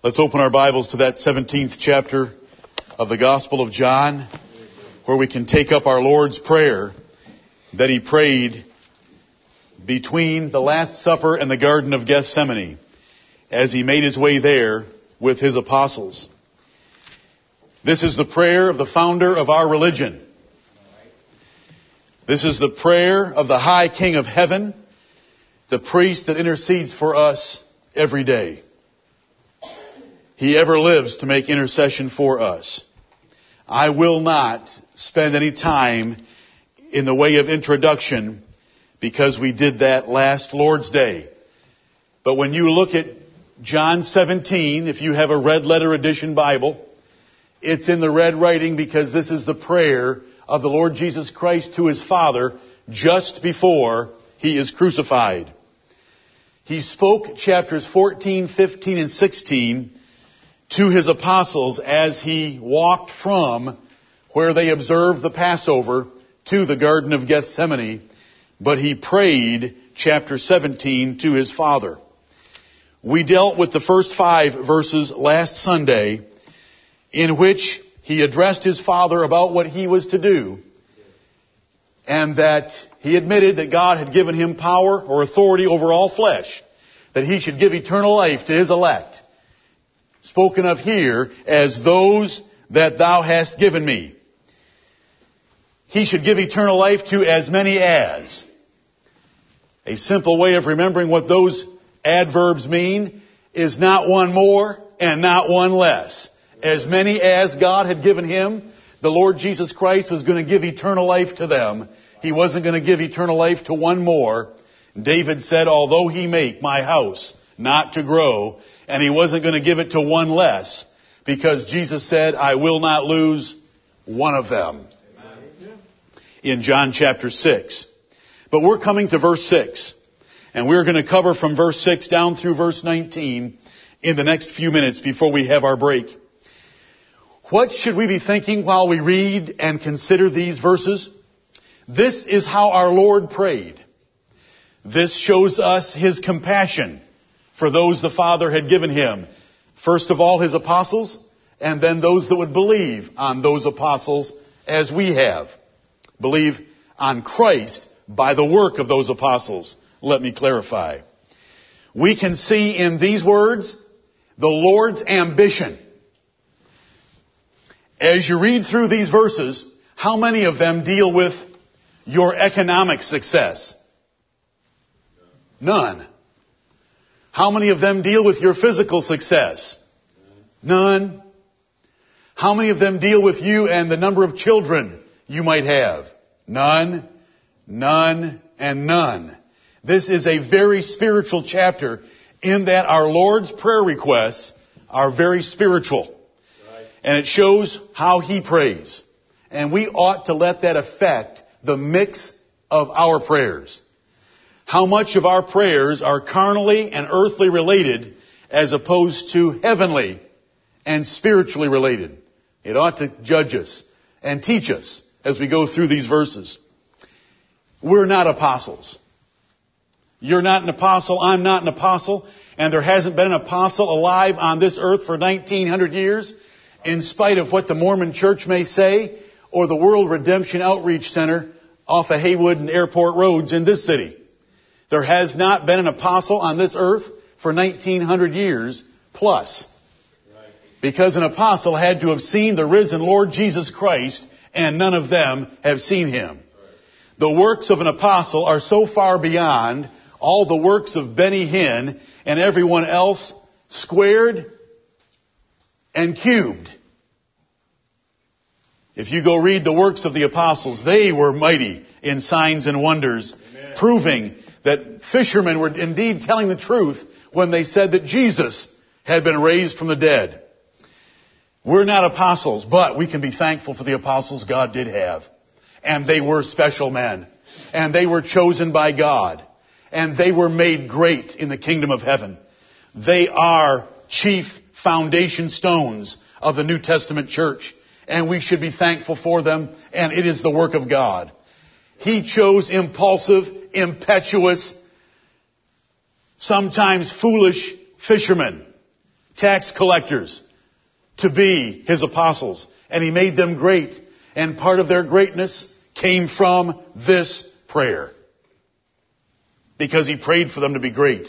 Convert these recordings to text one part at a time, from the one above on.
Let's open our Bibles to that 17th chapter of the Gospel of John, where we can take up our Lord's Prayer that He prayed between the Last Supper and the Garden of Gethsemane as He made His way there with His apostles. This is the prayer of the founder of our religion. This is the prayer of the High King of Heaven, the priest that intercedes for us every day. He ever lives to make intercession for us. I will not spend any time in the way of introduction because we did that last Lord's Day. But when you look at John 17, if you have a red letter edition Bible, it's in the red writing because this is the prayer of the Lord Jesus Christ to his Father just before he is crucified. He spoke chapters 14, 15, and 16 to his apostles as he walked from where they observed the Passover to the Garden of Gethsemane, but he prayed chapter 17 to his Father. We dealt with the first five verses last Sunday in which he addressed his Father about what he was to do and that he admitted that God had given him power or authority over all flesh, that he should give eternal life to his elect spoken of here as those that thou hast given me. He should give eternal life to as many as. A simple way of remembering what those adverbs mean is not one more and not one less. As many as God had given him, the Lord Jesus Christ was going to give eternal life to them. He wasn't going to give eternal life to one more. David said, although he make my house not to grow, and he wasn't going to give it to one less because Jesus said, I will not lose one of them. In John chapter 6. But we're coming to verse 6. And we're going to cover from verse 6 down through verse 19 in the next few minutes before we have our break. What should we be thinking while we read and consider these verses? This is how our Lord prayed. This shows us His compassion for those the Father had given him. First of all, his apostles, and then those that would believe on those apostles as we have. Believe on Christ by the work of those apostles. Let me clarify. We can see in these words the Lord's ambition. As you read through these verses, how many of them deal with your economic success? None. How many of them deal with your physical success? None. How many of them deal with you and the number of children you might have? None, none, and none. This is a very spiritual chapter in that our Lord's prayer requests are very spiritual. And it shows how He prays. And we ought to let that affect the mix of our prayers how much of our prayers are carnally and earthly related as opposed to heavenly and spiritually related. It ought to judge us and teach us as we go through these verses. We're not apostles. You're not an apostle. I'm not an apostle. And there hasn't been an apostle alive on this earth for 1900 years, in spite of what the Mormon church may say, or the World Redemption Outreach Center off of Haywood and Airport Roads in this city. There has not been an apostle on this earth for 1900 years plus. Because an apostle had to have seen the risen Lord Jesus Christ and none of them have seen him. The works of an apostle are so far beyond all the works of Benny Hinn and everyone else squared and cubed. If you go read the works of the apostles, they were mighty in signs and wonders, Amen. proving that fishermen were indeed telling the truth when they said that Jesus had been raised from the dead. We're not apostles, but we can be thankful for the apostles God did have. And they were special men. And they were chosen by God. And they were made great in the kingdom of heaven. They are chief foundation stones of the New Testament church. And we should be thankful for them. And it is the work of God. He chose impulsive, impetuous, sometimes foolish fishermen tax collectors to be his apostles. And he made them great. And part of their greatness came from this prayer. Because he prayed for them to be great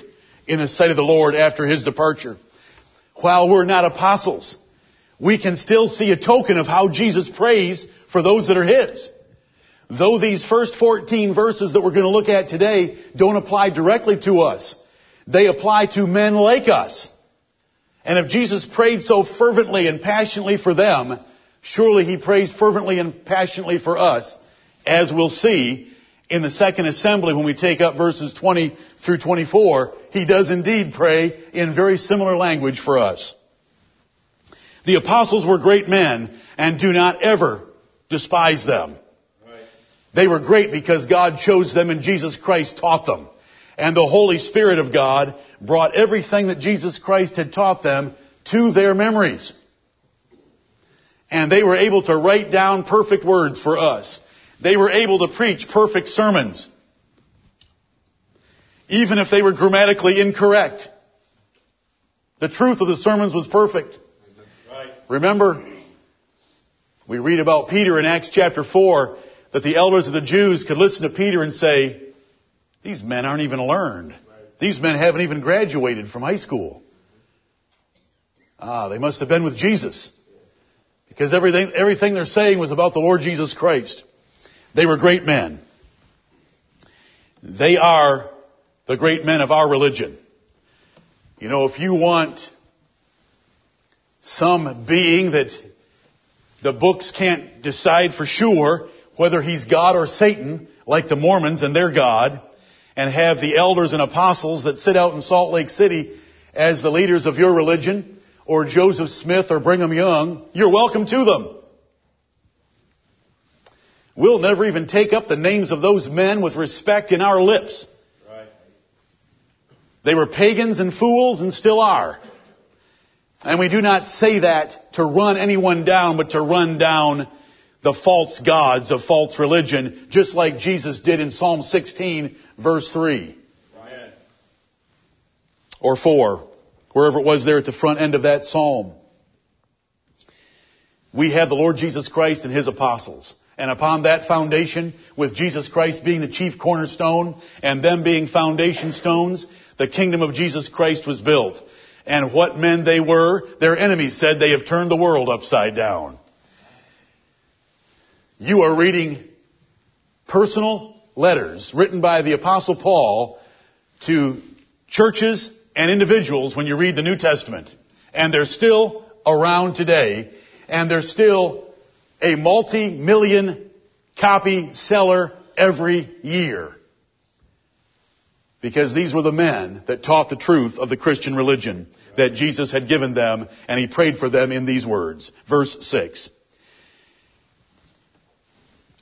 in the sight of the Lord after his departure. While we're not apostles, we can still see a token of how Jesus prays for those that are his. Though these first 14 verses that we're going to look at today don't apply directly to us, they apply to men like us. And if Jesus prayed so fervently and passionately for them, surely he prays fervently and passionately for us, as we'll see in the second assembly when we take up verses 20 through 24. He does indeed pray in very similar language for us. The apostles were great men and do not ever despise them. They were great because God chose them and Jesus Christ taught them. And the Holy Spirit of God brought everything that Jesus Christ had taught them to their memories. And they were able to write down perfect words for us. They were able to preach perfect sermons. Even if they were grammatically incorrect. The truth of the sermons was perfect. Remember, we read about Peter in Acts chapter 4 that the elders of the Jews could listen to Peter and say, these men aren't even learned. These men haven't even graduated from high school. Ah, they must have been with Jesus. Because everything, everything they're saying was about the Lord Jesus Christ. They were great men. They are the great men of our religion. You know, if you want some being that the books can't decide for sure, whether he's God or Satan, like the Mormons and their God, and have the elders and apostles that sit out in Salt Lake City as the leaders of your religion, or Joseph Smith or Brigham Young, you're welcome to them. We'll never even take up the names of those men with respect in our lips. They were pagans and fools and still are. And we do not say that to run anyone down, but to run down the false gods of false religion, just like Jesus did in Psalm 16, verse 3. Ryan. Or 4, wherever it was there at the front end of that psalm. We have the Lord Jesus Christ and His apostles. And upon that foundation, with Jesus Christ being the chief cornerstone and them being foundation stones, the kingdom of Jesus Christ was built. And what men they were, their enemies said they have turned the world upside down. You are reading personal letters written by the apostle Paul to churches and individuals when you read the New Testament. And they're still around today. And they're still a multi-million copy seller every year. Because these were the men that taught the truth of the Christian religion that Jesus had given them, and he prayed for them in these words. Verse 6.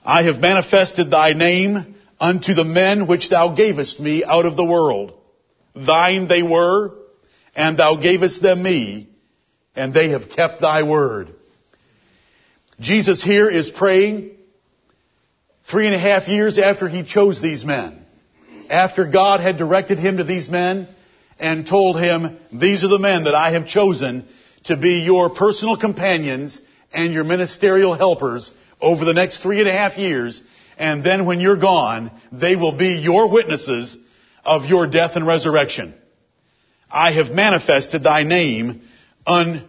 I have manifested thy name unto the men which thou gavest me out of the world. Thine they were, and thou gavest them me, and they have kept thy word. Jesus here is praying three and a half years after he chose these men. After God had directed him to these men and told him, these are the men that I have chosen to be your personal companions and your ministerial helpers over the next three and a half years, and then when you're gone, they will be your witnesses of your death and resurrection. I have manifested thy name unto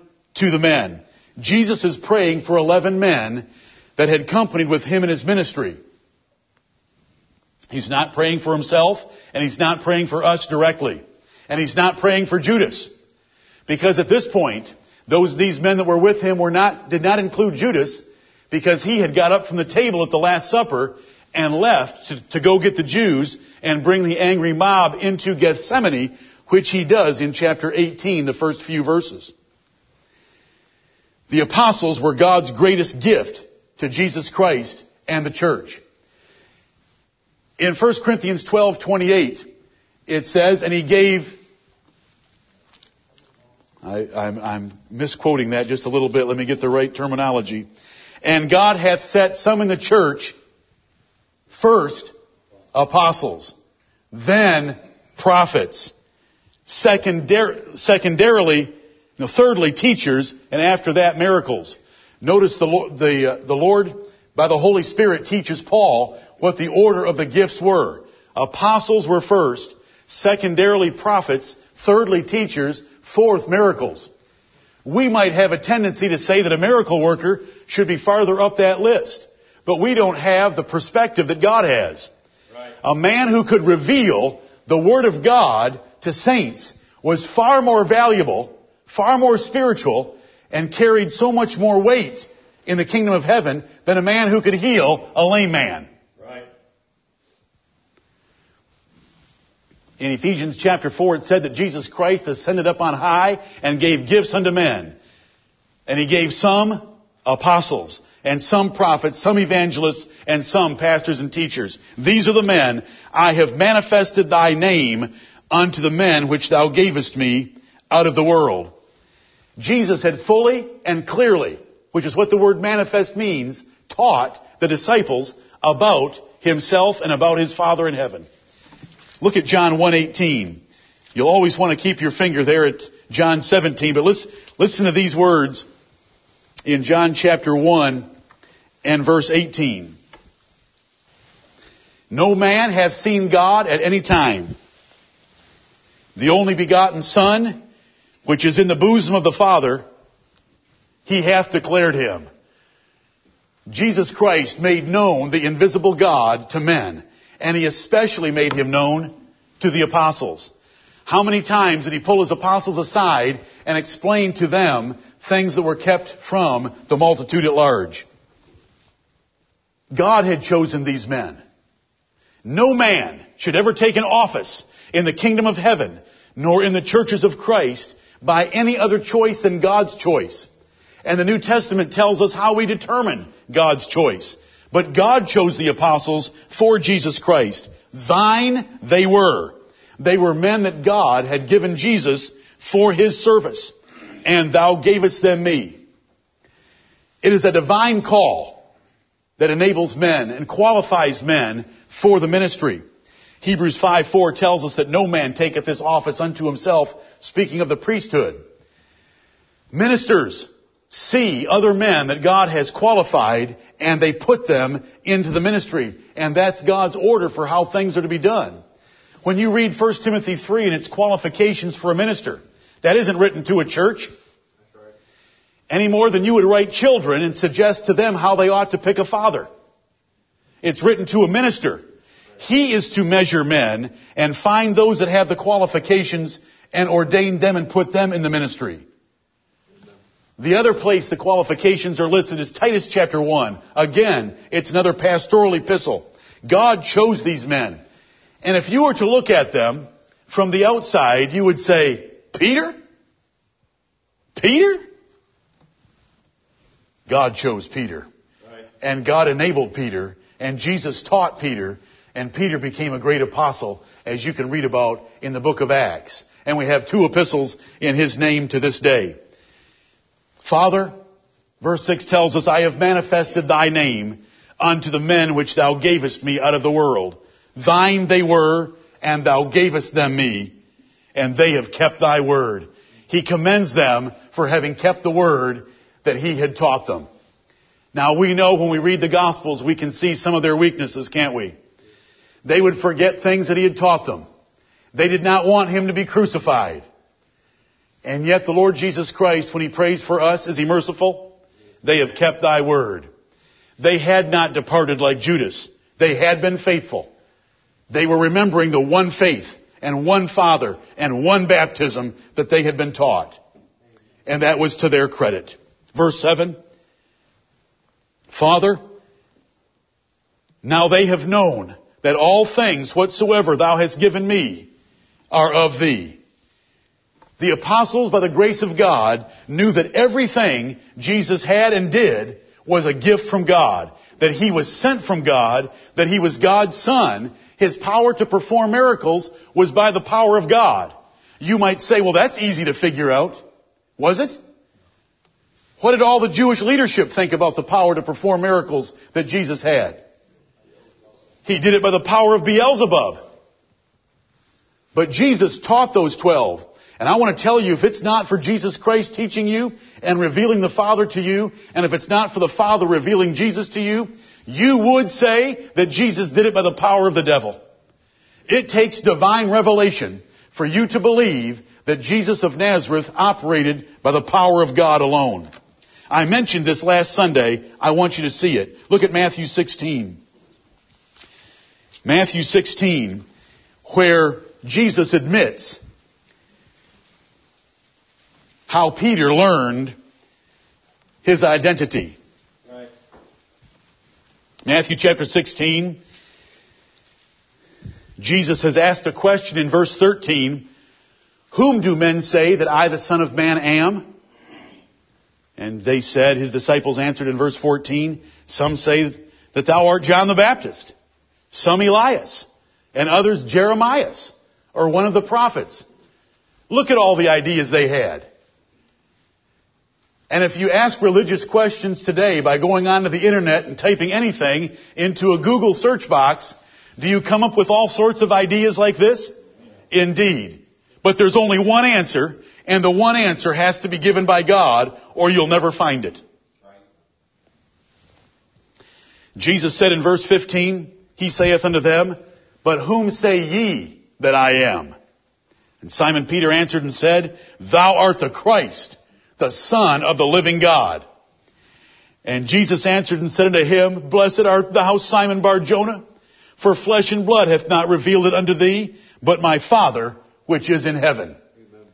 the men. Jesus is praying for 11 men that had companied with him in his ministry. He's not praying for himself, and he's not praying for us directly. And he's not praying for Judas. Because at this point, those, these men that were with him were not, did not include Judas, because he had got up from the table at the Last Supper and left to, to, go get the Jews and bring the angry mob into Gethsemane, which he does in chapter 18, the first few verses. The apostles were God's greatest gift to Jesus Christ and the church. In 1 Corinthians 12, 28, it says, and he gave I, am misquoting that just a little bit. Let me get the right terminology. And God hath set some in the church, first apostles, then prophets, secondar- secondarily Now, thirdly, teachers, and after that, miracles. Notice the, the, uh, the Lord, by the Holy Spirit, teaches Paul what the order of the gifts were. Apostles were first, secondarily prophets, thirdly teachers, fourth miracles. We might have a tendency to say that a miracle worker should be farther up that list, but we don't have the perspective that God has. Right. A man who could reveal the Word of God to saints was far more valuable far more spiritual, and carried so much more weight in the kingdom of heaven than a man who could heal a lame man. Right. In Ephesians chapter 4, it said that Jesus Christ ascended up on high and gave gifts unto men. And he gave some apostles, and some prophets, some evangelists, and some pastors and teachers. These are the men I have manifested thy name unto the men which thou gavest me out of the world. Jesus had fully and clearly, which is what the word manifest means, taught the disciples about himself and about his Father in heaven. Look at John 1:18. You'll always want to keep your finger there at John 17, but let's listen to these words in John chapter 1 and verse 18. No man hath seen God at any time. The only begotten Son, which is in the bosom of the Father, he hath declared him. Jesus Christ made known the invisible God to men, and he especially made him known to the apostles. How many times did he pull his apostles aside and explain to them things that were kept from the multitude at large? God had chosen these men. No man should ever take an office in the kingdom of heaven, nor in the churches of Christ, by any other choice than God's choice. And the New Testament tells us how we determine God's choice. But God chose the apostles for Jesus Christ. Thine they were. They were men that God had given Jesus for his service. And thou gavest them me. It is a divine call that enables men and qualifies men for the ministry. Hebrews 5 4 tells us that no man taketh this office unto himself, speaking of the priesthood. Ministers see other men that God has qualified and they put them into the ministry. And that's God's order for how things are to be done. When you read 1 Timothy 3 and its qualifications for a minister, that isn't written to a church. Any more than you would write children and suggest to them how they ought to pick a father. It's written to a minister. He is to measure men and find those that have the qualifications and ordain them and put them in the ministry. The other place the qualifications are listed is Titus chapter 1. Again, it's another pastoral epistle. God chose these men. And if you were to look at them from the outside, you would say, Peter? Peter? God chose Peter. Right. And God enabled Peter. And Jesus taught Peter and Peter became a great apostle, as you can read about in the book of Acts. And we have two epistles in his name to this day. Father, verse 6 tells us, I have manifested thy name unto the men which thou gavest me out of the world. Thine they were, and thou gavest them me, and they have kept thy word. He commends them for having kept the word that he had taught them. Now we know when we read the Gospels, we can see some of their weaknesses, can't we? They would forget things that he had taught them. They did not want him to be crucified. And yet the Lord Jesus Christ, when he prays for us, is he merciful? They have kept thy word. They had not departed like Judas. They had been faithful. They were remembering the one faith and one Father and one baptism that they had been taught. And that was to their credit. Verse 7. Father, now they have known that all things whatsoever thou hast given me are of thee. The apostles, by the grace of God, knew that everything Jesus had and did was a gift from God, that he was sent from God, that he was God's son. His power to perform miracles was by the power of God. You might say, well, that's easy to figure out. Was it? What did all the Jewish leadership think about the power to perform miracles that Jesus had? He did it by the power of Beelzebub. But Jesus taught those twelve. And I want to tell you, if it's not for Jesus Christ teaching you and revealing the Father to you, and if it's not for the Father revealing Jesus to you, you would say that Jesus did it by the power of the devil. It takes divine revelation for you to believe that Jesus of Nazareth operated by the power of God alone. I mentioned this last Sunday. I want you to see it. Look at Matthew 16. Matthew 16, where Jesus admits how Peter learned his identity. Matthew chapter 16. Jesus has asked a question in verse 13. Whom do men say that I, the Son of Man, am? And they said, his disciples answered in verse 14, some say that thou art John the Baptist, some Elias, and others Jeremias, or one of the prophets. Look at all the ideas they had. And if you ask religious questions today by going onto the internet and typing anything into a Google search box, do you come up with all sorts of ideas like this? Indeed. But there's only one answer, and the one answer has to be given by God, or you'll never find it. Jesus said in verse 15, He saith unto them, But whom say ye that I am? And Simon Peter answered and said, Thou art the Christ, the Son of the living God. And Jesus answered and said unto him, Blessed art thou, Simon Bar-Jonah, for flesh and blood hath not revealed it unto thee, but my Father which is in heaven. Amen.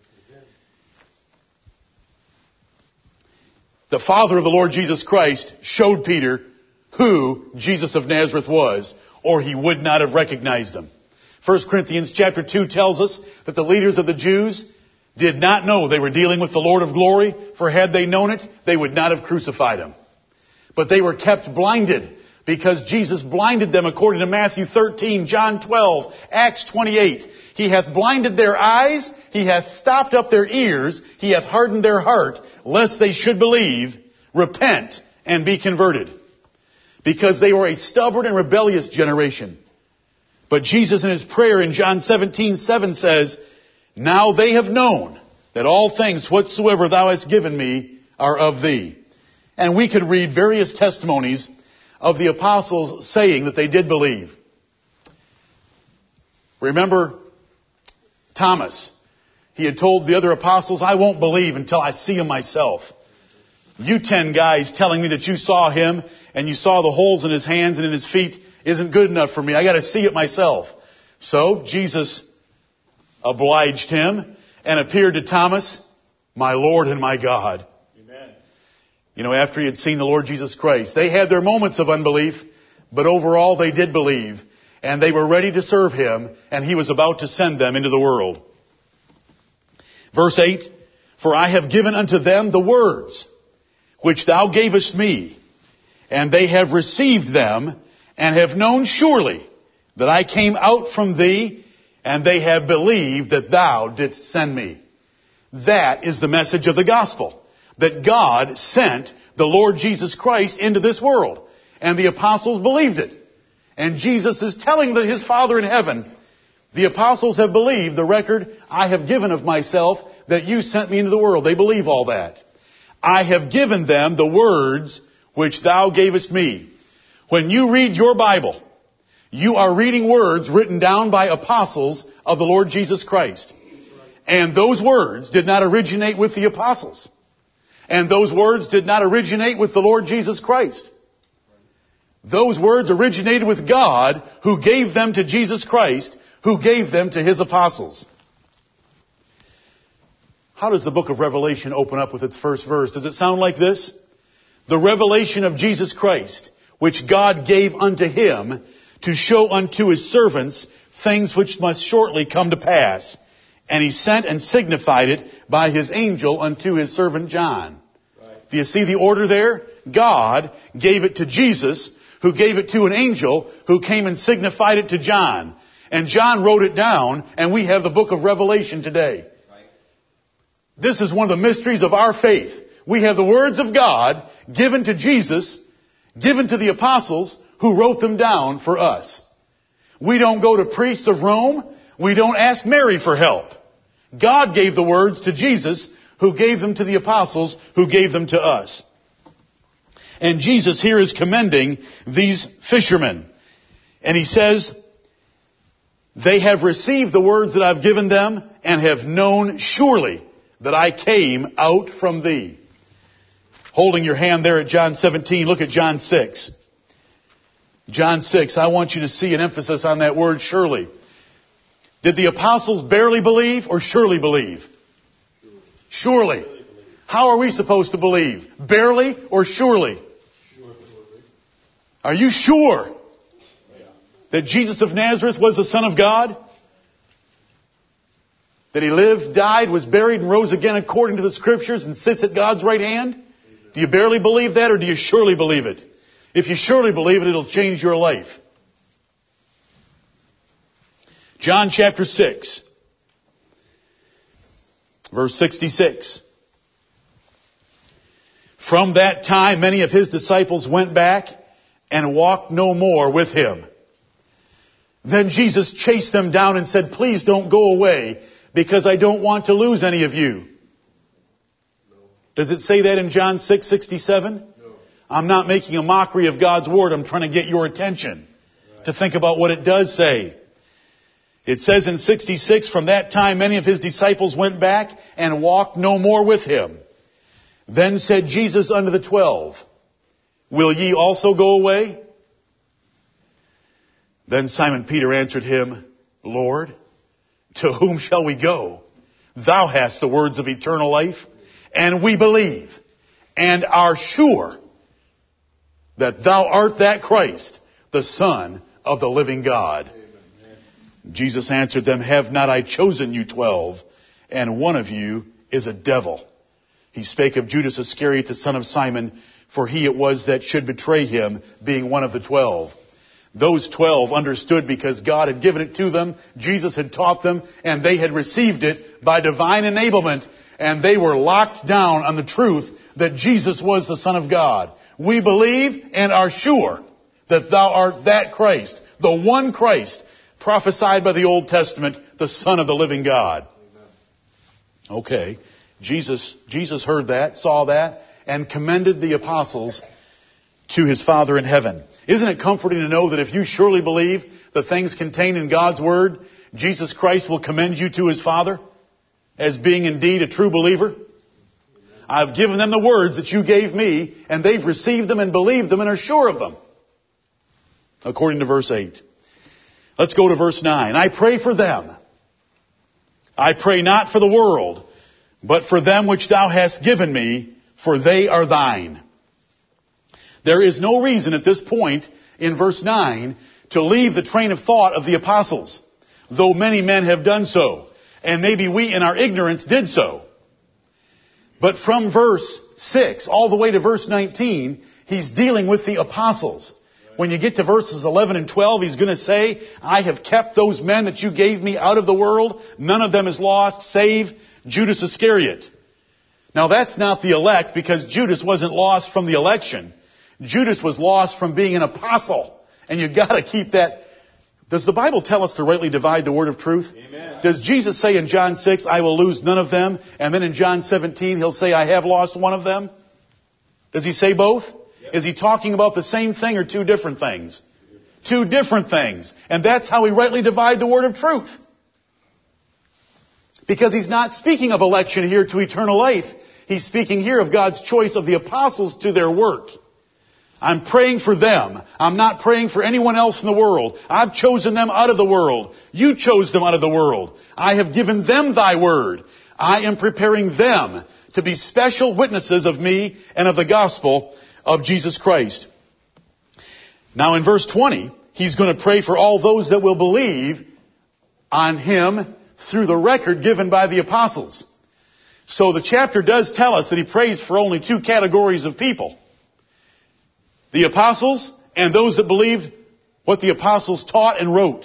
the Father of the Lord Jesus Christ showed Peter who Jesus of Nazareth was, or he would not have recognized him. 1 Corinthians chapter 2 tells us that the leaders of the Jews did not know they were dealing with the Lord of glory, for had they known it, they would not have crucified him. But they were kept blinded because Jesus blinded them according to Matthew 13, John 12, Acts 28. He hath blinded their eyes, he hath stopped up their ears, he hath hardened their heart, lest they should believe, repent, and be converted. Because they were a stubborn and rebellious generation. But Jesus in his prayer in John 17, 7 says, Now they have known that all things whatsoever thou hast given me are of thee. And we could read various testimonies of the apostles saying that they did believe. Remember Thomas. He had told the other apostles, I won't believe until I see him myself. You ten guys telling me that you saw him and you saw the holes in his hands and in his feet isn't good enough for me. I gotta see it myself. So Jesus obliged him and appeared to Thomas, my Lord and my God. Amen. You know, after he had seen the Lord Jesus Christ, they had their moments of unbelief, but overall they did believe and they were ready to serve him and he was about to send them into the world. Verse 8, For I have given unto them the words which thou gavest me, and they have received them, and have known surely that I came out from thee, and they have believed that thou didst send me. That is the message of the gospel. That God sent the Lord Jesus Christ into this world. And the apostles believed it. And Jesus is telling his Father in heaven, the apostles have believed the record I have given of myself that you sent me into the world. They believe all that. I have given them the words which thou gavest me. When you read your Bible, you are reading words written down by apostles of the Lord Jesus Christ. And those words did not originate with the apostles. And those words did not originate with the Lord Jesus Christ. Those words originated with God who gave them to Jesus Christ who gave them to his apostles. How does the book of Revelation open up with its first verse? Does it sound like this? The revelation of Jesus Christ, which God gave unto him to show unto his servants things which must shortly come to pass. And he sent and signified it by his angel unto his servant John. Right. Do you see the order there? God gave it to Jesus, who gave it to an angel, who came and signified it to John. And John wrote it down, and we have the book of Revelation today. This is one of the mysteries of our faith. We have the words of God given to Jesus, given to the apostles, who wrote them down for us. We don't go to priests of Rome. We don't ask Mary for help. God gave the words to Jesus, who gave them to the apostles, who gave them to us. And Jesus here is commending these fishermen. And he says, they have received the words that I've given them and have known surely that I came out from thee. Holding your hand there at John 17, look at John 6. John 6, I want you to see an emphasis on that word surely. Did the apostles barely believe or surely believe? Surely. How are we supposed to believe? Barely or surely? Are you sure that Jesus of Nazareth was the Son of God? That he lived, died, was buried, and rose again according to the Scriptures and sits at God's right hand? Do you barely believe that or do you surely believe it? If you surely believe it, it'll change your life. John chapter 6, verse 66. From that time, many of his disciples went back and walked no more with him. Then Jesus chased them down and said, please don't go away because I don't want to lose any of you. Does it say that in John 6, 67? I'm not making a mockery of God's word. I'm trying to get your attention to think about what it does say. It says in 66, from that time many of his disciples went back and walked no more with him. Then said Jesus unto the twelve, Will ye also go away? Then Simon Peter answered him, Lord, to whom shall we go? Thou hast the words of eternal life, and we believe and are sure that thou art that Christ, the Son of the living God. Amen. Jesus answered them, Have not I chosen you twelve, and one of you is a devil. He spake of Judas Iscariot, the son of Simon, for he it was that should betray him, being one of the twelve. Those twelve understood because God had given it to them, Jesus had taught them, and they had received it by divine enablement, and they were locked down on the truth that Jesus was the Son of God. We believe and are sure that thou art that Christ, the one Christ prophesied by the Old Testament, the Son of the living God. Okay. Jesus, Jesus heard that, saw that, and commended the apostles to his Father in heaven. Isn't it comforting to know that if you surely believe the things contained in God's Word, Jesus Christ will commend you to his Father as being indeed a true believer? I've given them the words that you gave me, and they've received them and believed them and are sure of them. According to verse 8. Let's go to verse 9. I pray for them. I pray not for the world, but for them which thou hast given me, for they are thine. There is no reason at this point in verse 9 to leave the train of thought of the apostles, though many men have done so, and maybe we in our ignorance did so. But from verse 6 all the way to verse 19, he's dealing with the apostles. When you get to verses 11 and 12, he's going to say, I have kept those men that you gave me out of the world. None of them is lost, save Judas Iscariot. Now that's not the elect because Judas wasn't lost from the election. Judas was lost from being an apostle. And you've got to keep that. Does the Bible tell us to rightly divide the word of truth? Amen. Does Jesus say in John 6, I will lose none of them? And then in John 17, he'll say, I have lost one of them? Does he say both? Yep. Is he talking about the same thing or two different things? Two different things. And that's how we rightly divide the word of truth. Because he's not speaking of election here to eternal life. He's speaking here of God's choice of the apostles to their work. I'm praying for them. I'm not praying for anyone else in the world. I've chosen them out of the world. You chose them out of the world. I have given them thy word. I am preparing them to be special witnesses of me and of the gospel of Jesus Christ. Now in verse 20, he's going to pray for all those that will believe on him through the record given by the apostles. So the chapter does tell us that he prays for only two categories of people. The apostles and those that believed what the apostles taught and wrote.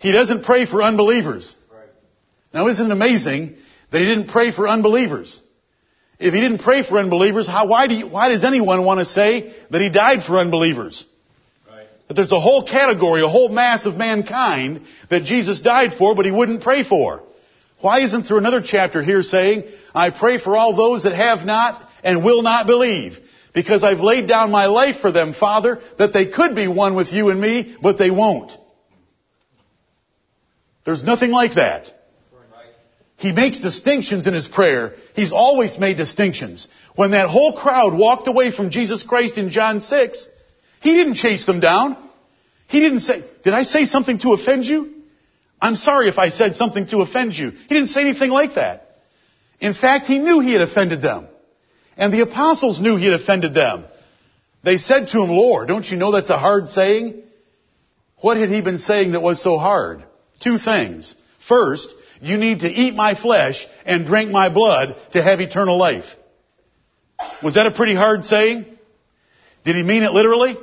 He doesn't pray for unbelievers. Now isn't it amazing that he didn't pray for unbelievers? If he didn't pray for unbelievers, how, why, do you, why does anyone want to say that he died for unbelievers? Right. That there's a whole category, a whole mass of mankind that Jesus died for, but he wouldn't pray for. Why isn't there another chapter here saying, I pray for all those that have not and will not believe? Because I've laid down my life for them, Father, that they could be one with you and me, but they won't. There's nothing like that. He makes distinctions in his prayer. He's always made distinctions. When that whole crowd walked away from Jesus Christ in John 6, he didn't chase them down. He didn't say, did I say something to offend you? I'm sorry if I said something to offend you. He didn't say anything like that. In fact, he knew he had offended them. And the apostles knew he had offended them. They said to him, Lord, don't you know that's a hard saying? What had he been saying that was so hard? Two things. First, you need to eat my flesh and drink my blood to have eternal life. Was that a pretty hard saying? Did he mean it literally?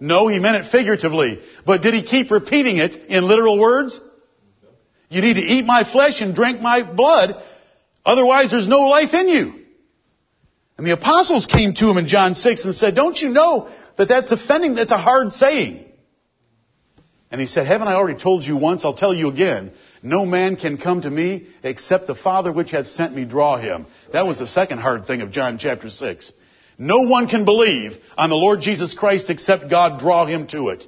No, he meant it figuratively. But did he keep repeating it in literal words? You need to eat my flesh and drink my blood, otherwise there's no life in you. And the apostles came to him in John 6 and said, don't you know that that's offending, that's a hard saying. And he said, haven't I already told you once, I'll tell you again, no man can come to me except the Father which hath sent me draw him. That was the second hard thing of John chapter 6. No one can believe on the Lord Jesus Christ except God draw him to it.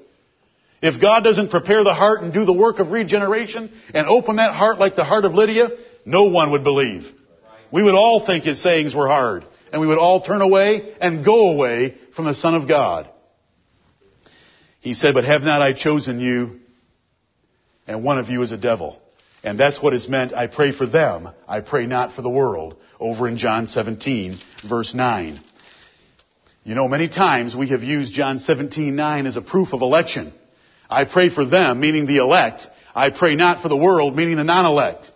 If God doesn't prepare the heart and do the work of regeneration and open that heart like the heart of Lydia, no one would believe. We would all think his sayings were hard and we would all turn away and go away from the Son of God. He said, but have not I chosen you and one of you is a devil. And that's what is meant, I pray for them, I pray not for the world, over in John 17, verse 9. You know, many times we have used John 17, 9 as a proof of election. I pray for them, meaning the elect. I pray not for the world, meaning the non-elect.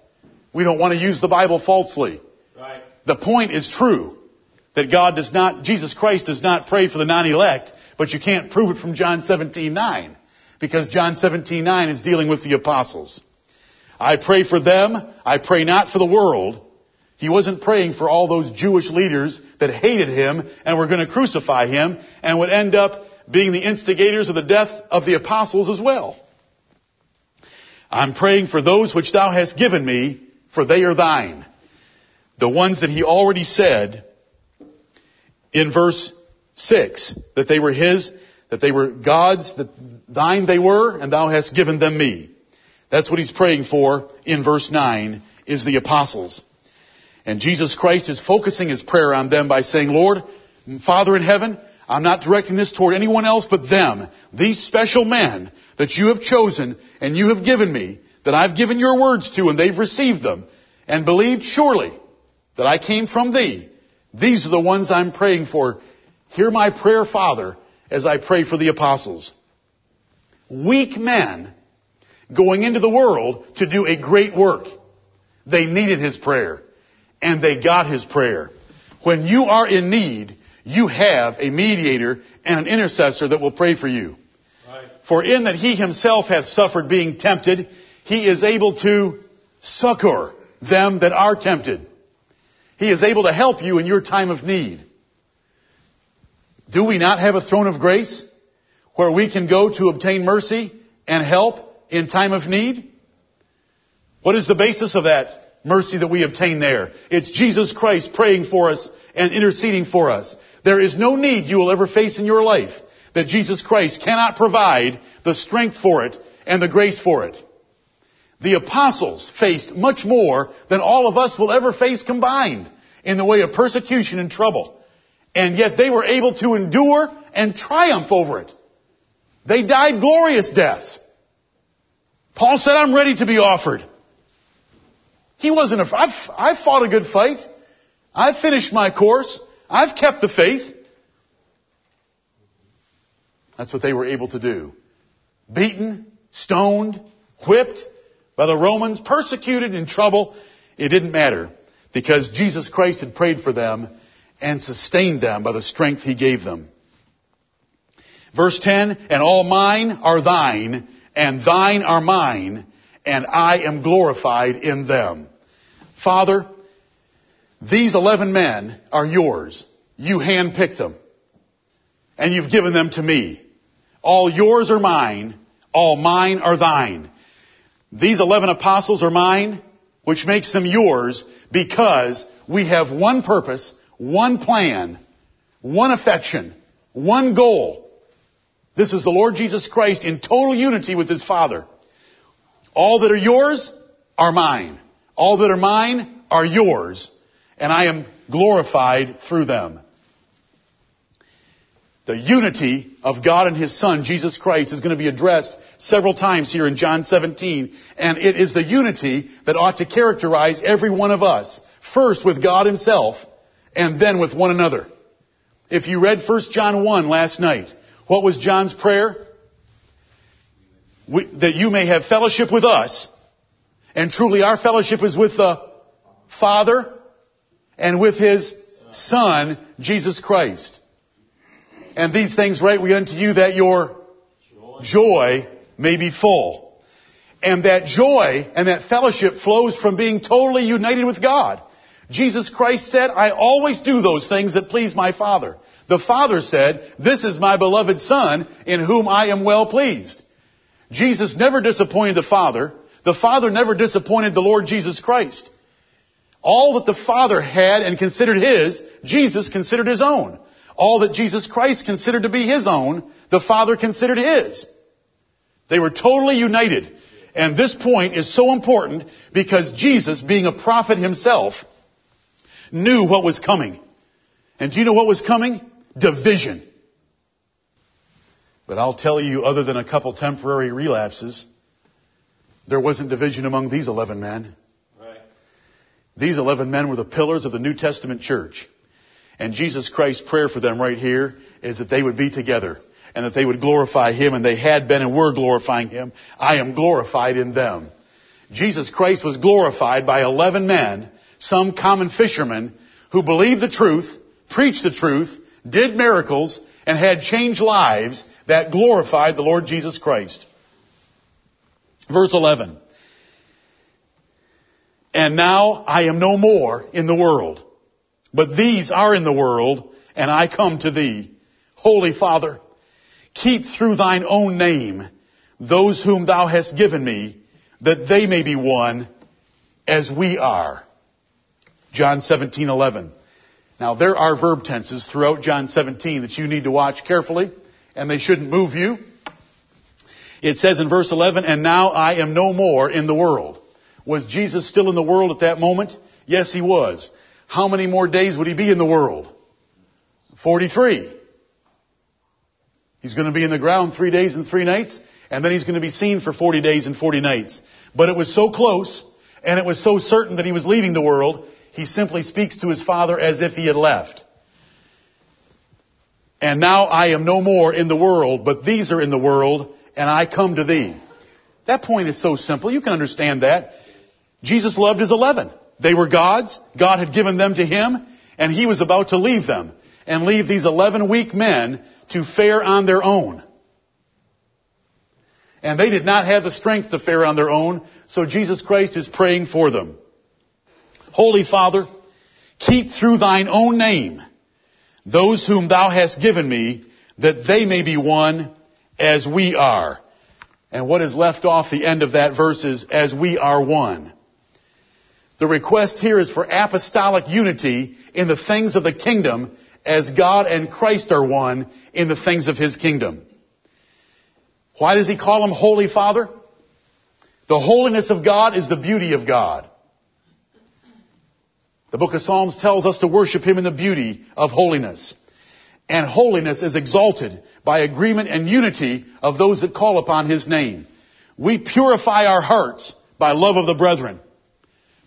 We don't want to use the Bible falsely. Right. The point is true. That God does not, Jesus Christ does not pray for the non-elect, but you can't prove it from John 17, 9. Because John 17, 9 is dealing with the apostles. I pray for them. I pray not for the world. He wasn't praying for all those Jewish leaders that hated him and were going to crucify him and would end up being the instigators of the death of the apostles as well. I'm praying for those which thou hast given me, for they are thine. The ones that he already said in verse 6, that they were his, that they were God's, that thine they were, and thou hast given them me. That's what he's praying for in verse 9, is the apostles. And Jesus Christ is focusing his prayer on them by saying, Lord, Father in heaven, I'm not directing this toward anyone else but them, these special men that you have chosen and you have given me, that I've given your words to and they've received them and believed surely that I came from thee. These are the ones I'm praying for. Hear my prayer, Father, as I pray for the apostles. Weak men going into the world to do a great work. They needed his prayer. And they got his prayer. When you are in need, you have a mediator and an intercessor that will pray for you. Right. For in that he himself hath suffered being tempted, he is able to succor them that are tempted. He is able to help you in your time of need. Do we not have a throne of grace where we can go to obtain mercy and help in time of need? What is the basis of that mercy that we obtain there? It's Jesus Christ praying for us and interceding for us. There is no need you will ever face in your life that Jesus Christ cannot provide the strength for it and the grace for it. The apostles faced much more than all of us will ever face combined in the way of persecution and trouble. And yet they were able to endure and triumph over it. They died glorious deaths. Paul said, I'm ready to be offered. He wasn't I've, I've fought a good fight. I've finished my course. I've kept the faith. That's what they were able to do. Beaten, stoned, whipped by the Romans, persecuted, in trouble. It didn't matter because Jesus Christ had prayed for them and sustained them by the strength he gave them. Verse 10, and all mine are thine, and thine are mine, and I am glorified in them. Father, these eleven men are yours. You handpicked them. And you've given them to me. All yours are mine. All mine are thine. These eleven apostles are mine. which makes them yours because we have one purpose, one plan, one affection, one goal. This is the Lord Jesus Christ in total unity with His Father. All that are yours are mine. All that are mine are yours. And I am glorified through them. The unity of God and His Son, Jesus Christ, is going to be addressed several times here in John 17. And it is the unity that ought to characterize every one of us. First with God Himself, and then with one another. If you read 1 John 1 last night, what was John's prayer? We, that you may have fellowship with us. And truly our fellowship is with the Father and with His Son, Jesus Christ. And these things write we unto you that your joy may be full. And that joy and that fellowship flows from being totally united with God. Jesus Christ said, I always do those things that please my Father. The Father said, this is my beloved Son in whom I am well pleased. Jesus never disappointed the Father. The Father never disappointed the Lord Jesus Christ. All that the Father had and considered His, Jesus considered His own. All that Jesus Christ considered to be His own, the Father considered His. They were totally united. And this point is so important because Jesus, being a prophet himself, knew what was coming. And do you know what was coming? Division. But I'll tell you, other than a couple temporary relapses, there wasn't division among these 11 men. Right. These 11 men were the pillars of the New Testament church. And Jesus Christ's prayer for them right here is that they would be together and that they would glorify Him and they had been and were glorifying Him. I am glorified in them. Jesus Christ was glorified by 11 men, some common fishermen, who believed the truth, preached the truth, did miracles, and had changed lives that glorified the Lord Jesus Christ. Verse 11. And now I am no more in the world, but these are in the world, and I come to thee. Holy Father, keep through thine own name those whom thou hast given me, that they may be one as we are. John 17, 11. Now there are verb tenses throughout John 17 that you need to watch carefully, and they shouldn't move you. It says in verse 11, and now I am no more in the world. Was Jesus still in the world at that moment? Yes, he was. How many more days would he be in the world? 43. He's going to be in the ground three days and three nights, and then he's going to be seen for 40 days and 40 nights. But it was so close, and it was so certain that he was leaving the world, he simply speaks to his father as if he had left. And now I am no more in the world, but these are in the world, and I come to thee. That point is so simple. You can understand that. Jesus loved his eleven. They were God's. God had given them to him, and he was about to leave them and leave these eleven weak men to fare on their own. And they did not have the strength to fare on their own, so Jesus Christ is praying for them. Holy Father, keep through thine own name those whom thou hast given me, that they may be one as we are. And what is left off the end of that verse is, as we are one. The request here is for apostolic unity in the things of the kingdom as God and Christ are one in the things of His kingdom. Why does He call Him Holy Father? The holiness of God is the beauty of God. The book of Psalms tells us to worship Him in the beauty of holiness. And holiness is exalted by agreement and unity of those that call upon His name. We purify our hearts by love of the brethren.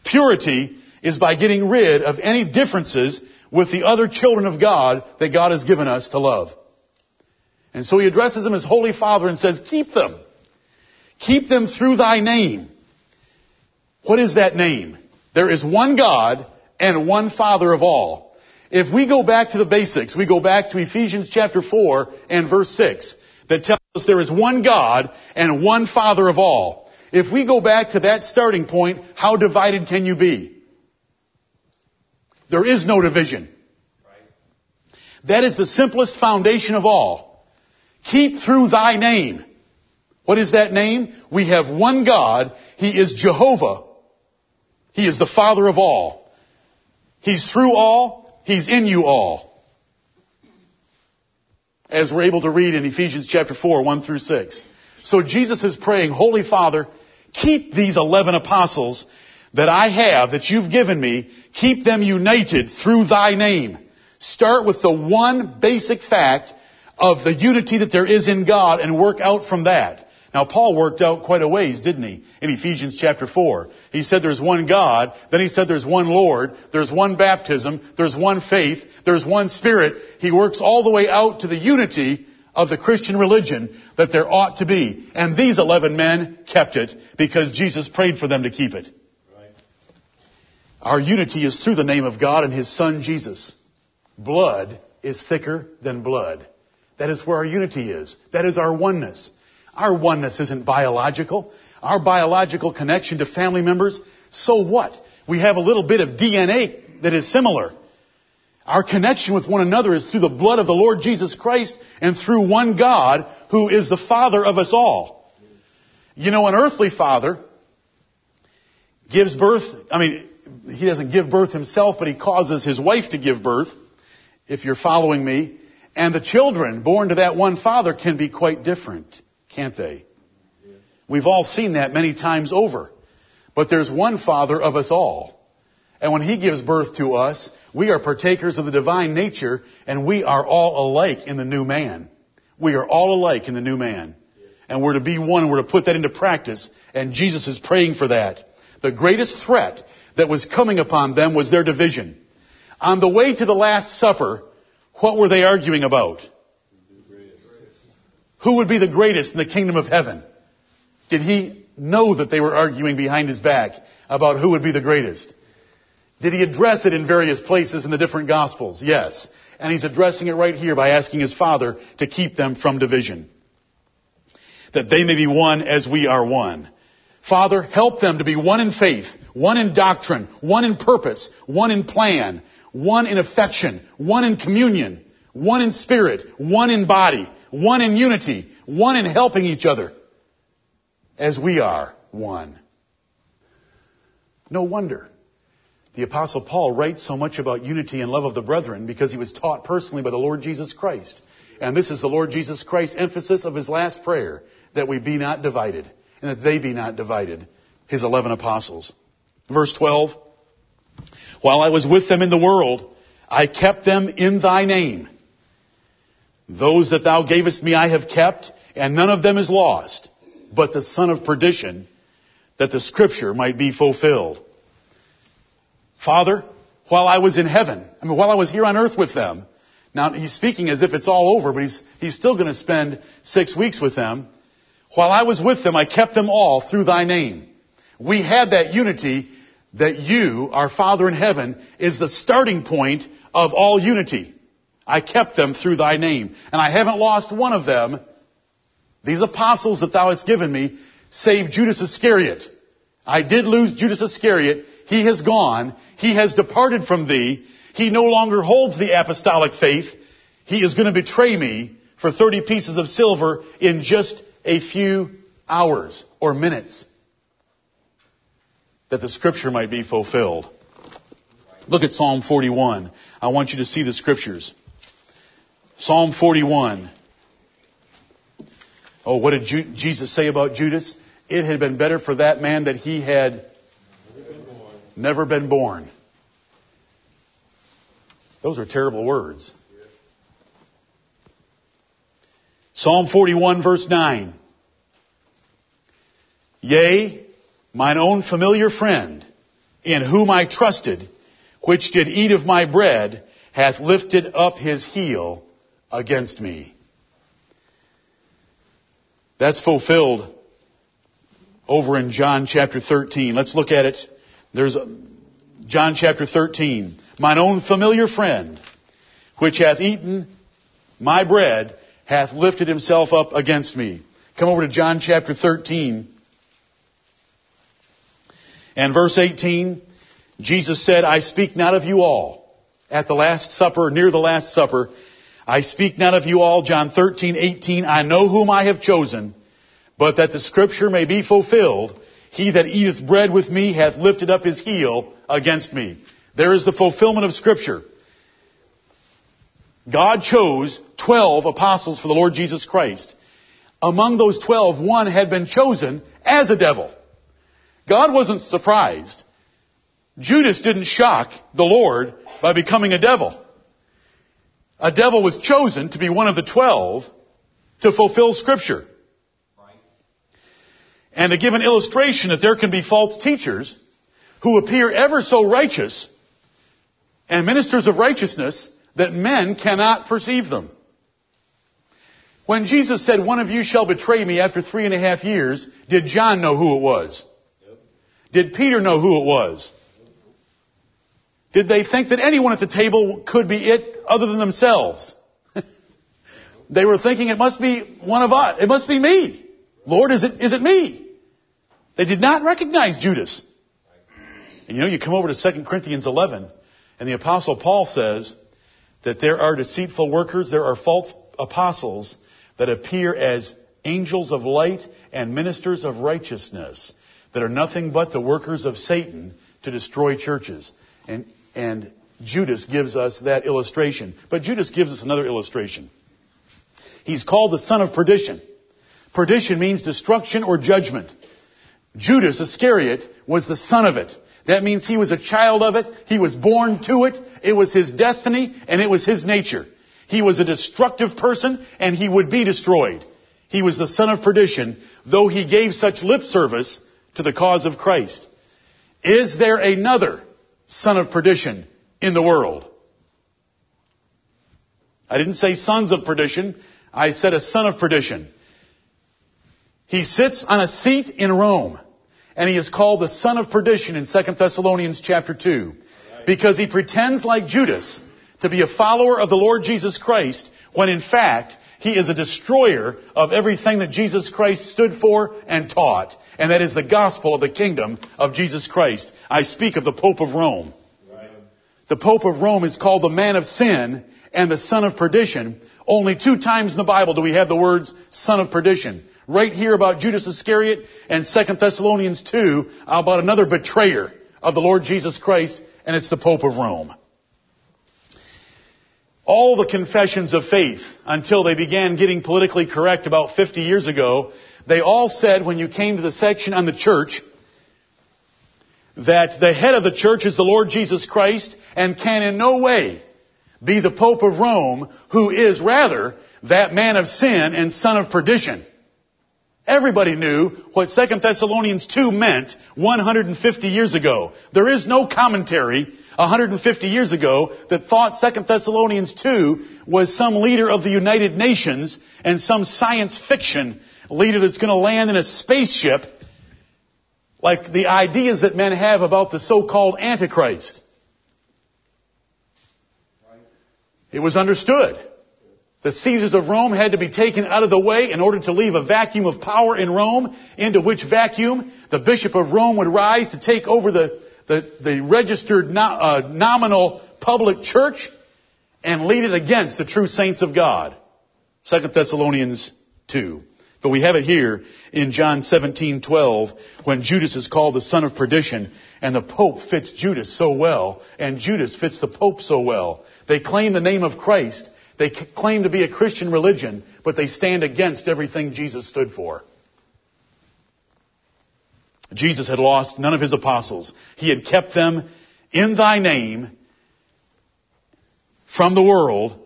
Purity is by getting rid of any differences with the other children of God that God has given us to love. And so he addresses them as Holy Father and says, keep them. Keep them through thy name. What is that name? There is one God and one Father of all. If we go back to the basics, we go back to Ephesians chapter 4 and verse 6 that tells us there is one God and one Father of all. If we go back to that starting point, how divided can you be? There is no division. That is the simplest foundation of all. Keep through thy name. What is that name? We have one God. He is Jehovah. He is the Father of all. He's through all. He's in you all. As we're able to read in Ephesians chapter 4, 1 through 6. So Jesus is praying, Holy Father, keep these 11 apostles that I have, that you've given me, keep them united through thy name. Start with the one basic fact of the unity that there is in God and work out from that. Now Paul worked out quite a ways, didn't he? In Ephesians chapter 4. He said there's one God, then he said there's one Lord, there's one baptism, there's one faith, there's one Spirit. He works all the way out to the unity of the Christian religion that there ought to be. And these 11 men kept it because Jesus prayed for them to keep it. Our unity is through the name of God and His Son Jesus. Blood is thicker than blood. That is where our unity is. That is our oneness. Our oneness isn't biological. Our biological connection to family members, so what? We have a little bit of DNA that is similar. Our connection with one another is through the blood of the Lord Jesus Christ and through one God who is the Father of us all. You know, an earthly father gives birth, I mean, he doesn't give birth himself, but he causes his wife to give birth, if you're following me. And the children born to that one father can be quite different can't they? We've all seen that many times over. But there's one Father of us all. And when He gives birth to us, we are partakers of the divine nature, and we are all alike in the new man. We are all alike in the new man. And we're to be one, and we're to put that into practice, and Jesus is praying for that. The greatest threat that was coming upon them was their division. On the way to the Last Supper, what were they arguing about? Who would be the greatest in the kingdom of heaven? Did he know that they were arguing behind his back about who would be the greatest? Did he address it in various places in the different gospels? Yes. And he's addressing it right here by asking his father to keep them from division. That they may be one as we are one. Father, help them to be one in faith, one in doctrine, one in purpose, one in plan, one in affection, one in communion, one in spirit, one in body, one in unity, one in helping each other, as we are one. No wonder the apostle Paul writes so much about unity and love of the brethren because he was taught personally by the Lord Jesus Christ. And this is the Lord Jesus Christ's emphasis of his last prayer, that we be not divided, and that they be not divided, his eleven apostles. Verse 12, while I was with them in the world, I kept them in thy name. Those that thou gavest me I have kept, and none of them is lost, but the son of perdition, that the scripture might be fulfilled. Father, while I was in heaven, I mean, while I was here on earth with them, now he's speaking as if it's all over, but he's, he's still going to spend six weeks with them. While I was with them, I kept them all through thy name. We had that unity that you, our Father in heaven, is the starting point of all unity. I kept them through thy name, and I haven't lost one of them. These apostles that thou hast given me, save Judas Iscariot. I did lose Judas Iscariot. He has gone. He has departed from thee. He no longer holds the apostolic faith. He is going to betray me for 30 pieces of silver in just a few hours or minutes. That the scripture might be fulfilled. Look at Psalm 41. I want you to see the scriptures. Psalm 41. Oh, what did Jesus say about Judas? It had been better for that man that he had never been born. Those are terrible words. Psalm 41 verse 9. Yea, mine own familiar friend, in whom I trusted, which did eat of my bread, hath lifted up his heel against me. That's fulfilled over in John chapter 13. Let's look at it. There's John chapter 13. Mine own familiar friend, which hath eaten my bread, hath lifted himself up against me. Come over to John chapter 13. And verse 18, Jesus said, I speak not of you all. At the Last Supper, near the Last Supper, I speak not of you all, John 13, 18, I know whom I have chosen, but that the scripture may be fulfilled, He that eateth bread with me hath lifted up his heel against me. There is the fulfillment of scripture. God chose 12 apostles for the Lord Jesus Christ. Among those 12, one had been chosen as a devil. God wasn't surprised. Judas didn't shock the Lord by becoming a devil. A devil was chosen to be one of the 12 to fulfill scripture. And to give an illustration that there can be false teachers who appear ever so righteous and ministers of righteousness that men cannot perceive them. When Jesus said, one of you shall betray me after three and a half years, did John know who it was? Did Peter know who it was? Did they think that anyone at the table could be it other than themselves? they were thinking it must be one of us. It must be me. Lord, is it, is it me? They did not recognize Judas. And you know, you come over to 2 Corinthians 11, and the apostle Paul says that there are deceitful workers, there are false apostles that appear as angels of light and ministers of righteousness that are nothing but the workers of Satan to destroy churches. And, and Judas gives us that illustration. But Judas gives us another illustration. He's called the son of perdition. Perdition means destruction or judgment. Judas Iscariot was the son of it. That means he was a child of it. He was born to it. It was his destiny and it was his nature. He was a destructive person and he would be destroyed. He was the son of perdition, though he gave such lip service to the cause of Christ. Is there another son of perdition in the world? I didn't say sons of perdition. I said a son of perdition. He sits on a seat in Rome, and he is called the son of perdition in 2 Thessalonians chapter 2, because he pretends like Judas to be a follower of the Lord Jesus Christ, when in fact, he is a destroyer of everything that Jesus Christ stood for and taught, and that is the gospel of the kingdom of Jesus Christ. I speak of the Pope of Rome. The Pope of Rome is called the man of sin and the son of perdition. Only two times in the Bible do we have the words son of perdition. Right here about Judas Iscariot and 2 Thessalonians 2 about another betrayer of the Lord Jesus Christ, and it's the Pope of Rome. All the confessions of faith, until they began getting politically correct about 50 years ago, they all said when you came to the section on the church, that the head of the church is the Lord Jesus Christ and can in no way be the Pope of Rome, who is rather that man of sin and son of perdition. Everybody knew what 2 Thessalonians 2 meant 150 years ago. There is no commentary 150 years ago that thought 2 Thessalonians 2 was some leader of the United Nations and some science fiction leader that's going to land in a spaceship like the ideas that men have about the so-called Antichrist. It was understood. The Caesars of Rome had to be taken out of the way in order to leave a vacuum of power in Rome, into which vacuum the Bishop of Rome would rise to take over the, the, the registered no, uh, nominal public church and lead it against the true saints of God. 2 Thessalonians 2. But we have it here in John 17:12 when Judas is called the son of perdition and the pope fits Judas so well and Judas fits the pope so well. They claim the name of Christ. They claim to be a Christian religion, but they stand against everything Jesus stood for. Jesus had lost none of his apostles. He had kept them in thy name from the world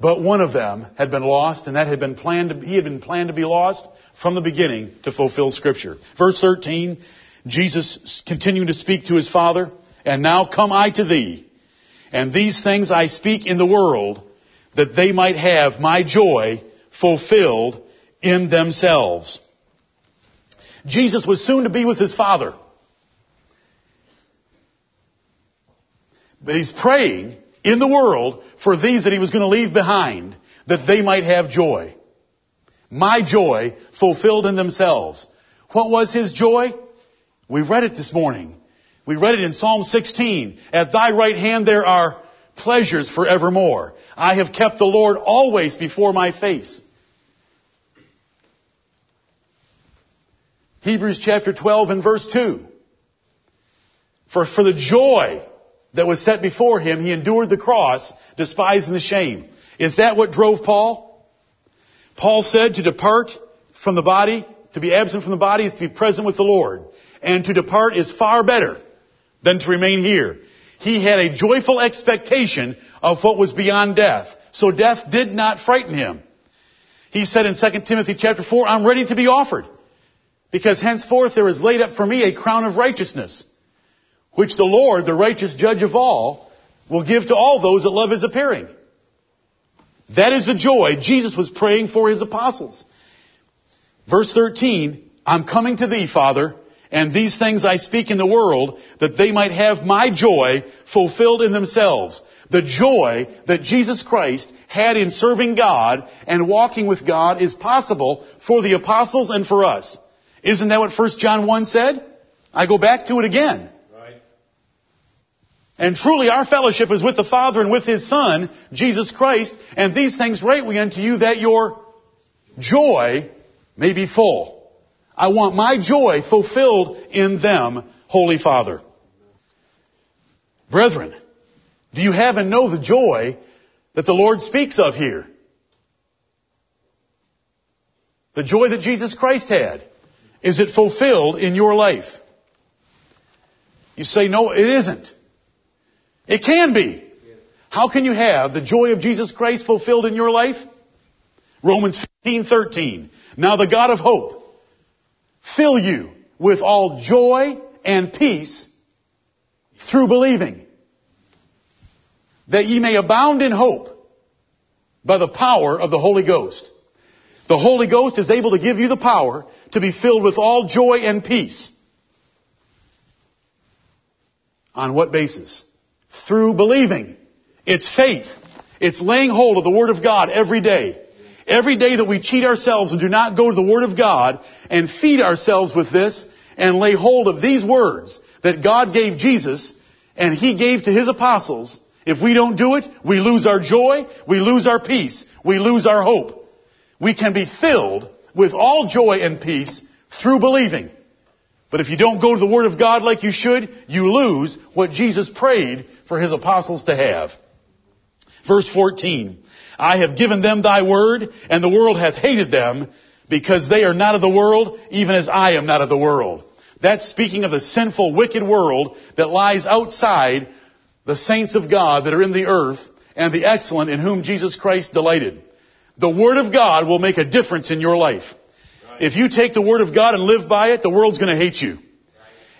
but one of them had been lost, and that had been planned to, he had been planned to be lost from the beginning to fulfill scripture. Verse 13, Jesus continuing to speak to his Father, and now come I to thee, and these things I speak in the world, that they might have my joy fulfilled in themselves. Jesus was soon to be with his Father. But he's praying in the world for these that he was going to leave behind, that they might have joy. My joy fulfilled in themselves. What was his joy? We read it this morning. We read it in Psalm 16. At thy right hand there are pleasures forevermore. I have kept the Lord always before my face. Hebrews chapter 12 and verse 2. For, for the joy that was set before him, he endured the cross, despising the shame. Is that what drove Paul? Paul said to depart from the body, to be absent from the body is to be present with the Lord. And to depart is far better than to remain here. He had a joyful expectation of what was beyond death. So death did not frighten him. He said in 2 Timothy chapter 4, I'm ready to be offered. Because henceforth there is laid up for me a crown of righteousness, which the Lord, the righteous judge of all, will give to all those that love his appearing. That is the joy Jesus was praying for his apostles. Verse 13, I'm coming to thee, Father, and these things I speak in the world, that they might have my joy fulfilled in themselves. The joy that Jesus Christ had in serving God and walking with God is possible for the apostles and for us. Isn't that what 1 John 1 said? I go back to it again. Right. And truly our fellowship is with the Father and with His Son, Jesus Christ, and these things write we unto you that your joy may be full. I want my joy fulfilled in them, Holy Father. Brethren, do you have and know the joy that the Lord speaks of here? The joy that Jesus Christ had. Is it fulfilled in your life? You say, no, it isn't. It can be. How can you have the joy of Jesus Christ fulfilled in your life? Romans 15, 13. Now the God of hope fill you with all joy and peace through believing, that ye may abound in hope by the power of the Holy Ghost. The Holy Ghost is able to give you the power to be filled with all joy and peace. On what basis? Through believing. It's faith. It's laying hold of the Word of God every day. Every day that we cheat ourselves and do not go to the Word of God and feed ourselves with this and lay hold of these words that God gave Jesus and He gave to His apostles, if we don't do it, we lose our joy, we lose our peace, we lose our hope. We can be filled with all joy and peace through believing. But if you don't go to the Word of God like you should, you lose what Jesus prayed for His apostles to have. Verse 14. I have given them thy word, and the world hath hated them, because they are not of the world, even as I am not of the world. That's speaking of the sinful, wicked world that lies outside the saints of God that are in the earth, and the excellent in whom Jesus Christ delighted. The Word of God will make a difference in your life. If you take the Word of God and live by it, the world's gonna hate you.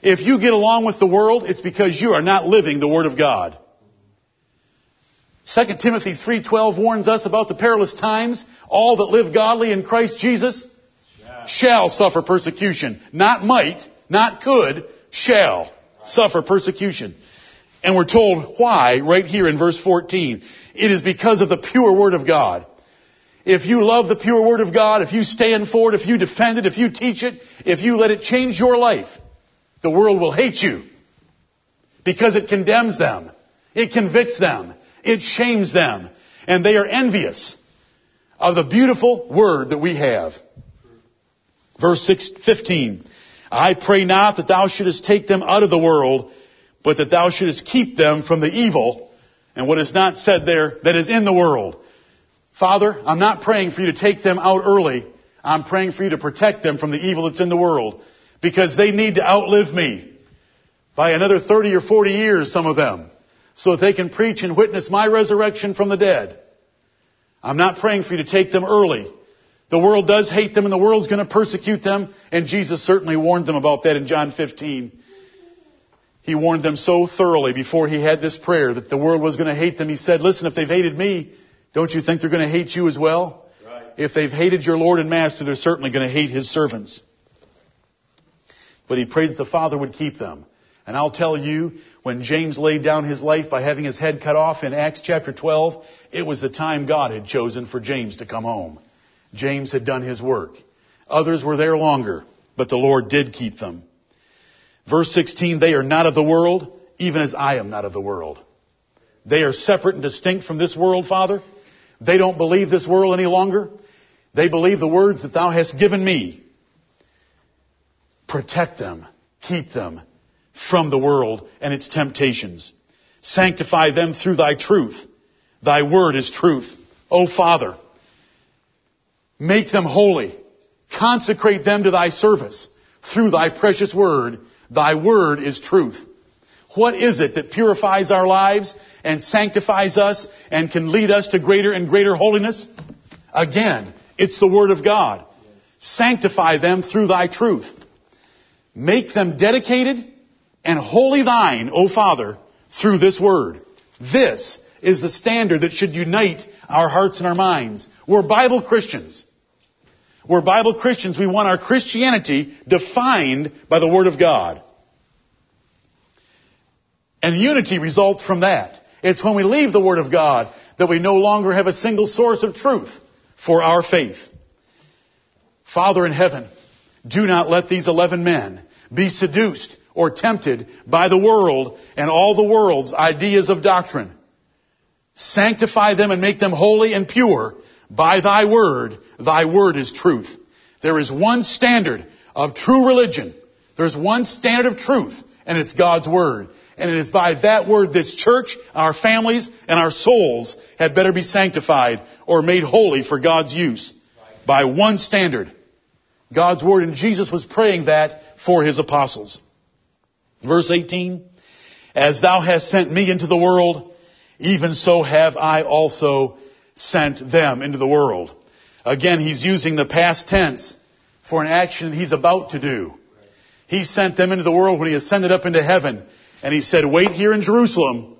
If you get along with the world, it's because you are not living the Word of God. 2 Timothy 3.12 warns us about the perilous times. All that live godly in Christ Jesus shall, shall suffer persecution. Not might, not could, shall suffer persecution. And we're told why right here in verse 14. It is because of the pure Word of God. If you love the pure Word of God, if you stand for it, if you defend it, if you teach it, if you let it change your life, the world will hate you. Because it condemns them. It convicts them. It shames them. And they are envious of the beautiful word that we have. Verse 6, 15. I pray not that thou shouldest take them out of the world, but that thou shouldest keep them from the evil and what is not said there that is in the world. Father, I'm not praying for you to take them out early. I'm praying for you to protect them from the evil that's in the world because they need to outlive me by another 30 or 40 years, some of them so that they can preach and witness my resurrection from the dead. I'm not praying for you to take them early. The world does hate them and the world's going to persecute them, and Jesus certainly warned them about that in John 15. He warned them so thoroughly before he had this prayer that the world was going to hate them. He said, listen, if they've hated me, don't you think they're going to hate you as well? Right. If they've hated your Lord and Master, they're certainly going to hate his servants. But he prayed that the Father would keep them. And I'll tell you, when James laid down his life by having his head cut off in Acts chapter 12, it was the time God had chosen for James to come home. James had done his work. Others were there longer, but the Lord did keep them. Verse 16, they are not of the world, even as I am not of the world. They are separate and distinct from this world, Father. They don't believe this world any longer. They believe the words that thou hast given me. Protect them. Keep them from the world and its temptations. Sanctify them through thy truth. Thy word is truth. O Father, make them holy. Consecrate them to thy service through thy precious word. Thy word is truth. What is it that purifies our lives and sanctifies us and can lead us to greater and greater holiness? Again, it's the Word of God. Sanctify them through thy truth. Make them dedicated and wholly thine, O Father, through this Word. This is the standard that should unite our hearts and our minds. We're Bible Christians. We're Bible Christians. We want our Christianity defined by the Word of God. And unity results from that. It's when we leave the Word of God that we no longer have a single source of truth for our faith. Father in heaven, do not let these eleven men be seduced or tempted by the world and all the world's ideas of doctrine. Sanctify them and make them holy and pure by thy word. Thy word is truth. There is one standard of true religion. There's one standard of truth, and it's God's word. And it is by that word this church, our families, and our souls had better be sanctified or made holy for God's use. By one standard. God's word, and Jesus was praying that for his apostles. Verse 18, As thou hast sent me into the world, even so have I also sent them into the world. Again, he's using the past tense for an action he's about to do. He sent them into the world when he ascended up into heaven. And he said, wait here in Jerusalem.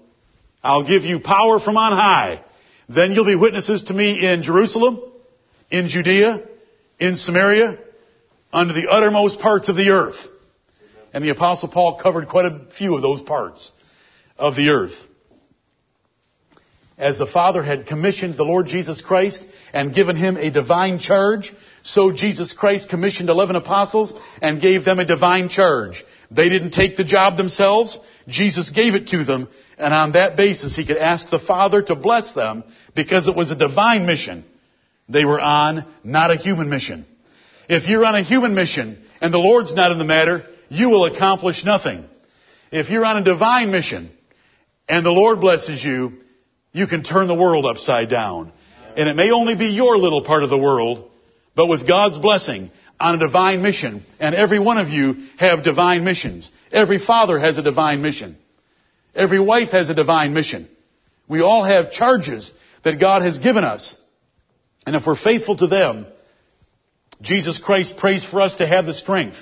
I'll give you power from on high. Then you'll be witnesses to me in Jerusalem, in Judea, in Samaria, unto the uttermost parts of the earth. And the apostle Paul covered quite a few of those parts of the earth. As the Father had commissioned the Lord Jesus Christ and given him a divine charge, so Jesus Christ commissioned 11 apostles and gave them a divine charge. They didn't take the job themselves. Jesus gave it to them. And on that basis, he could ask the Father to bless them because it was a divine mission they were on, not a human mission. If you're on a human mission and the Lord's not in the matter, you will accomplish nothing. If you're on a divine mission and the Lord blesses you, you can turn the world upside down. And it may only be your little part of the world, but with God's blessing on a divine mission, and every one of you have divine missions. Every father has a divine mission. Every wife has a divine mission. We all have charges that God has given us. And if we're faithful to them, Jesus Christ prays for us to have the strength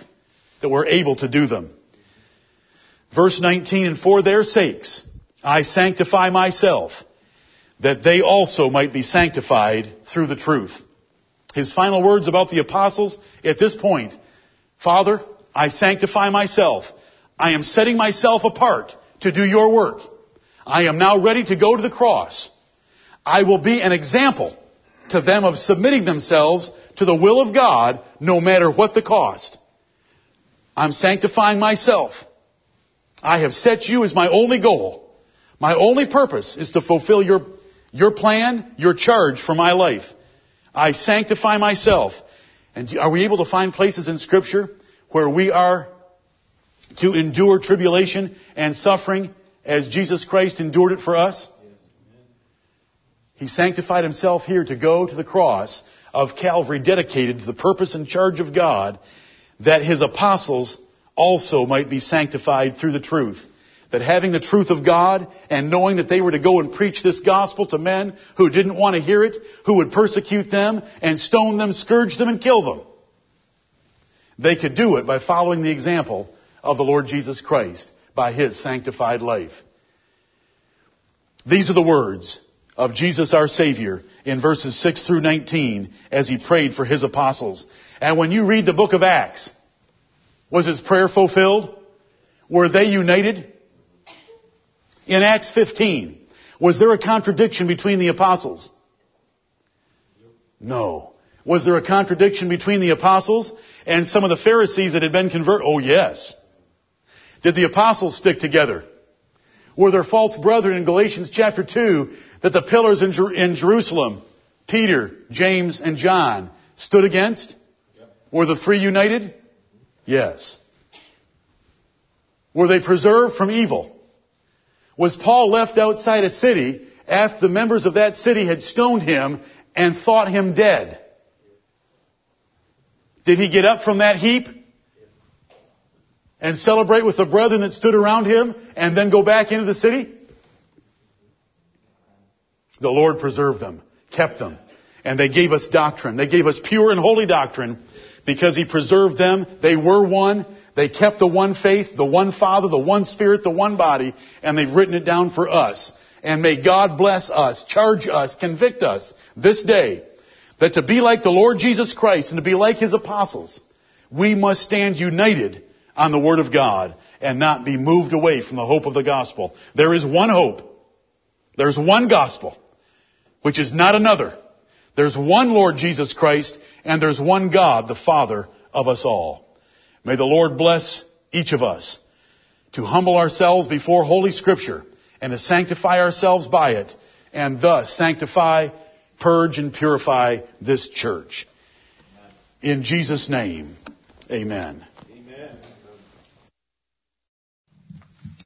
that we're able to do them. Verse 19, and for their sakes I sanctify myself, that they also might be sanctified through the truth. His final words about the apostles at this point, Father, I sanctify myself. I am setting myself apart to do your work. I am now ready to go to the cross. I will be an example to them of submitting themselves to the will of God no matter what the cost. I'm sanctifying myself. I have set you as my only goal. My only purpose is to fulfill your your plan, your charge for my life. I sanctify myself. And are we able to find places in scripture where we are to endure tribulation and suffering as Jesus Christ endured it for us? He sanctified himself here to go to the cross of Calvary dedicated to the purpose and charge of God that his apostles also might be sanctified through the truth that having the truth of God and knowing that they were to go and preach this gospel to men who didn't want to hear it, who would persecute them and stone them, scourge them and kill them, they could do it by following the example of the Lord Jesus Christ by His sanctified life. These are the words of Jesus our Savior in verses 6 through 19 as He prayed for His apostles. And when you read the book of Acts, was His prayer fulfilled? Were they united? In Acts 15. Was there a contradiction between the apostles? No. Was there a contradiction between the apostles and some of the Pharisees that had been converted? Oh yes. Did the apostles stick together? Were there false brethren in Galatians chapter 2 that the pillars in, Jer- in Jerusalem, Peter, James, and John, stood against? Were the three united? Yes. Were they preserved from evil? Was Paul left outside a city after the members of that city had stoned him and thought him dead? Did he get up from that heap and celebrate with the brethren that stood around him and then go back into the city? The Lord preserved them, kept them, and they gave us doctrine. They gave us pure and holy doctrine because He preserved them. They were one. They kept the one faith, the one Father, the one Spirit, the one body, and they've written it down for us. And may God bless us, charge us, convict us this day that to be like the Lord Jesus Christ and to be like His apostles, we must stand united on the Word of God and not be moved away from the hope of the gospel. There is one hope. There's one gospel, which is not another. There's one Lord Jesus Christ and there's one God, the Father of us all. May the Lord bless each of us to humble ourselves before Holy Scripture and to sanctify ourselves by it and thus sanctify, purge, and purify this church. In Jesus' name, amen.